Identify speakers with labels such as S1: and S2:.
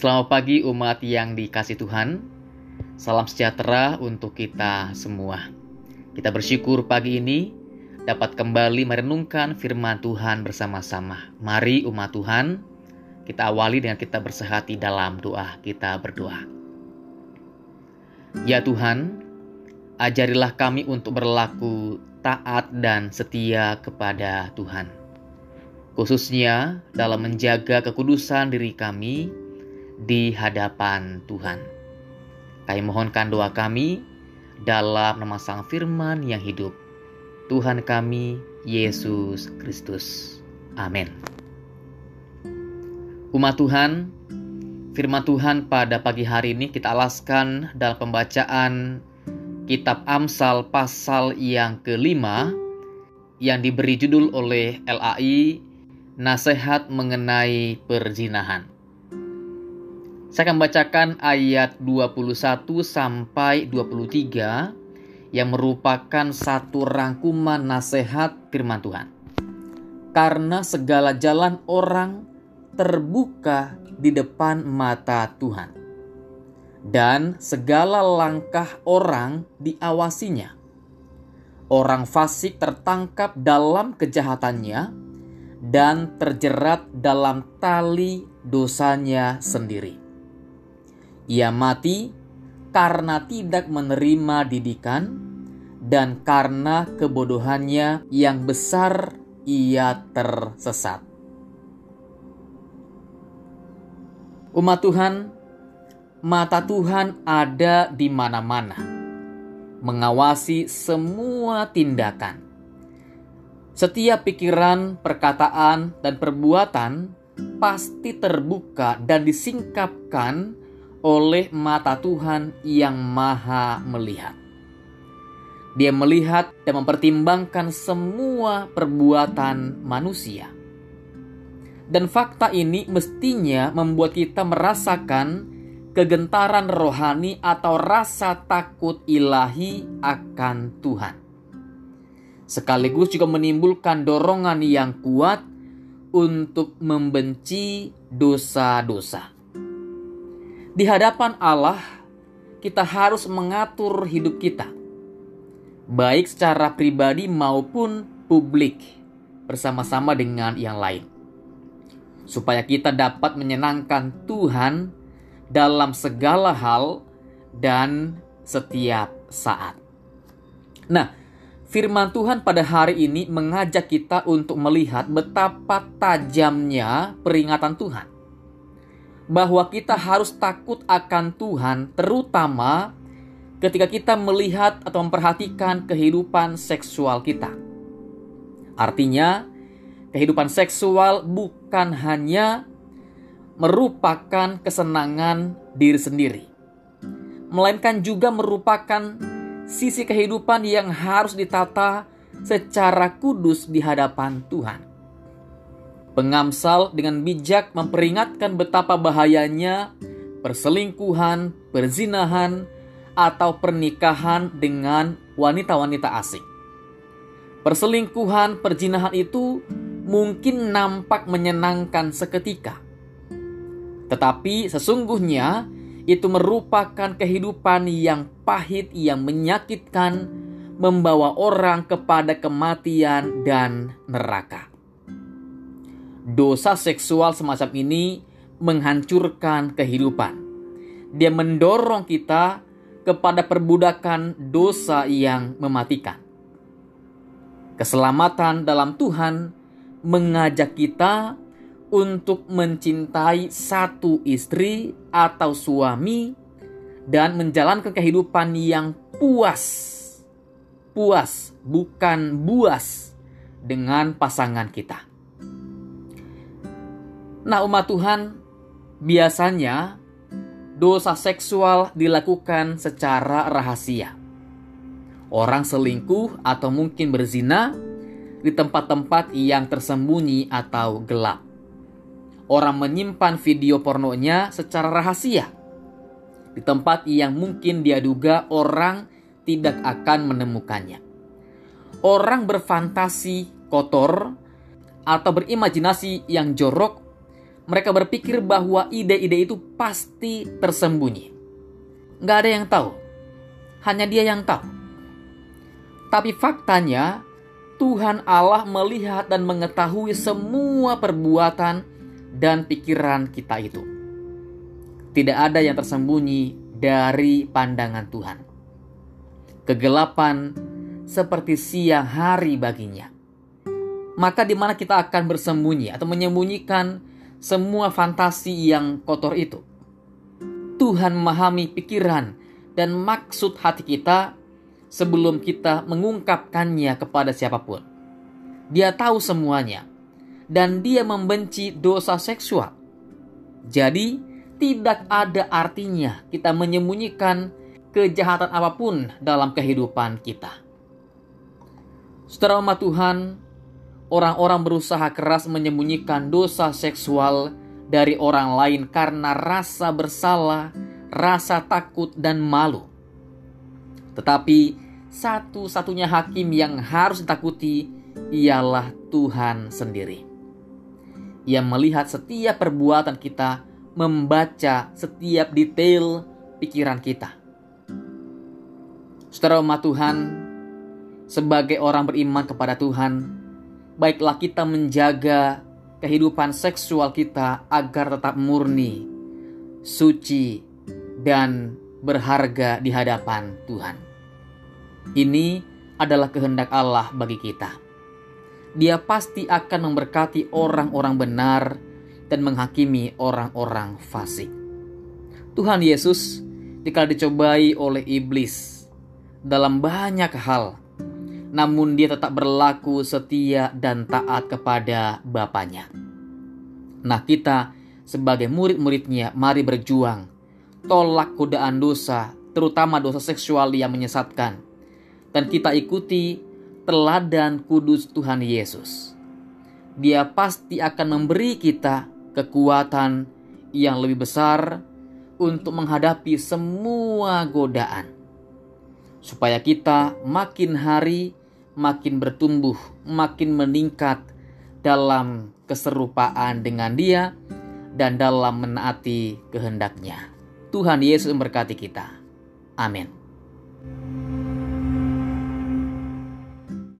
S1: Selamat pagi umat yang dikasih Tuhan. Salam sejahtera untuk kita semua. Kita bersyukur pagi ini dapat kembali merenungkan firman Tuhan bersama-sama. Mari umat Tuhan, kita awali dengan kita bersehati dalam doa. Kita berdoa. Ya Tuhan, ajarilah kami untuk berlaku taat dan setia kepada Tuhan. Khususnya dalam menjaga kekudusan diri kami, di hadapan Tuhan. Kami mohonkan doa kami dalam nama Sang Firman yang hidup. Tuhan kami, Yesus Kristus. Amin. Umat Tuhan, firman Tuhan pada pagi hari ini kita alaskan dalam pembacaan kitab Amsal pasal yang kelima yang diberi judul oleh LAI Nasihat mengenai perzinahan. Saya akan bacakan ayat 21 sampai 23 yang merupakan satu rangkuman nasihat firman Tuhan. Karena segala jalan orang terbuka di depan mata Tuhan. Dan segala langkah orang diawasinya. Orang fasik tertangkap dalam kejahatannya dan terjerat dalam tali dosanya sendiri. Ia mati karena tidak menerima didikan dan karena kebodohannya yang besar ia tersesat. Umat Tuhan, mata Tuhan ada di mana-mana, mengawasi semua tindakan. Setiap pikiran, perkataan, dan perbuatan pasti terbuka dan disingkapkan oleh mata Tuhan yang Maha Melihat. Dia melihat dan mempertimbangkan semua perbuatan manusia. Dan fakta ini mestinya membuat kita merasakan kegentaran rohani atau rasa takut ilahi akan Tuhan. Sekaligus juga menimbulkan dorongan yang kuat untuk membenci dosa-dosa. Di hadapan Allah, kita harus mengatur hidup kita, baik secara pribadi maupun publik, bersama-sama dengan yang lain, supaya kita dapat menyenangkan Tuhan dalam segala hal dan setiap saat. Nah, firman Tuhan pada hari ini mengajak kita untuk melihat betapa tajamnya peringatan Tuhan bahwa kita harus takut akan Tuhan, terutama ketika kita melihat atau memperhatikan kehidupan seksual kita. Artinya, kehidupan seksual bukan hanya merupakan kesenangan diri sendiri, melainkan juga merupakan sisi kehidupan yang harus ditata secara kudus di hadapan Tuhan. Pengamsal dengan bijak memperingatkan betapa bahayanya perselingkuhan, perzinahan, atau pernikahan dengan wanita-wanita asing. Perselingkuhan, perzinahan itu mungkin nampak menyenangkan seketika. Tetapi sesungguhnya itu merupakan kehidupan yang pahit yang menyakitkan, membawa orang kepada kematian dan neraka dosa seksual semacam ini menghancurkan kehidupan. Dia mendorong kita kepada perbudakan dosa yang mematikan. Keselamatan dalam Tuhan mengajak kita untuk mencintai satu istri atau suami dan menjalankan kehidupan yang puas. Puas, bukan buas dengan pasangan kita. Nah, umat Tuhan, biasanya dosa seksual dilakukan secara rahasia. Orang selingkuh atau mungkin berzina di tempat-tempat yang tersembunyi atau gelap. Orang menyimpan video pornonya secara rahasia di tempat yang mungkin dia duga orang tidak akan menemukannya. Orang berfantasi kotor atau berimajinasi yang jorok Mereka berpikir bahwa ide-ide itu pasti tersembunyi. Nggak ada yang tahu. Hanya dia yang tahu. Tapi faktanya, Tuhan Allah melihat dan mengetahui semua perbuatan dan pikiran kita itu. Tidak ada yang tersembunyi dari pandangan Tuhan. Kegelapan seperti siang hari baginya. Maka di mana kita akan bersembunyi atau menyembunyikan semua fantasi yang kotor itu. Tuhan memahami pikiran dan maksud hati kita sebelum kita mengungkapkannya kepada siapa pun. Dia tahu semuanya dan dia membenci dosa seksual. Jadi, tidak ada artinya kita menyembunyikan kejahatan apa pun dalam kehidupan kita. Umat Tuhan, orang-orang berusaha keras menyembunyikan dosa seksual dari orang lain karena rasa bersalah, rasa takut, dan malu. Tetapi satu-satunya hakim yang harus ditakuti ialah Tuhan sendiri. Ia melihat setiap perbuatan kita, membaca setiap detail pikiran kita. Saudara umat Tuhan, sebagai orang beriman kepada Tuhan, baiklah kita menjaga kehidupan seksual kita agar tetap murni, suci, dan berharga di hadapan Tuhan. Ini adalah kehendak Allah bagi kita. Dia pasti akan memberkati orang-orang benar dan menghakimi orang-orang fasik. Tuhan Yesus jika dicobai oleh iblis dalam banyak hal, namun dia tetap berlaku setia dan taat kepada Bapaknya. Nah kita sebagai murid-muridnya mari berjuang, tolak godaan dosa, terutama dosa seksual yang menyesatkan. Dan kita ikuti teladan kudus Tuhan Yesus. Dia pasti akan memberi kita kekuatan yang lebih besar untuk menghadapi semua godaan. Supaya kita makin hari makin bertumbuh, makin meningkat dalam keserupaan dengan Dia dan dalam menaati kehendaknya. Tuhan Yesus memberkati kita. Amin.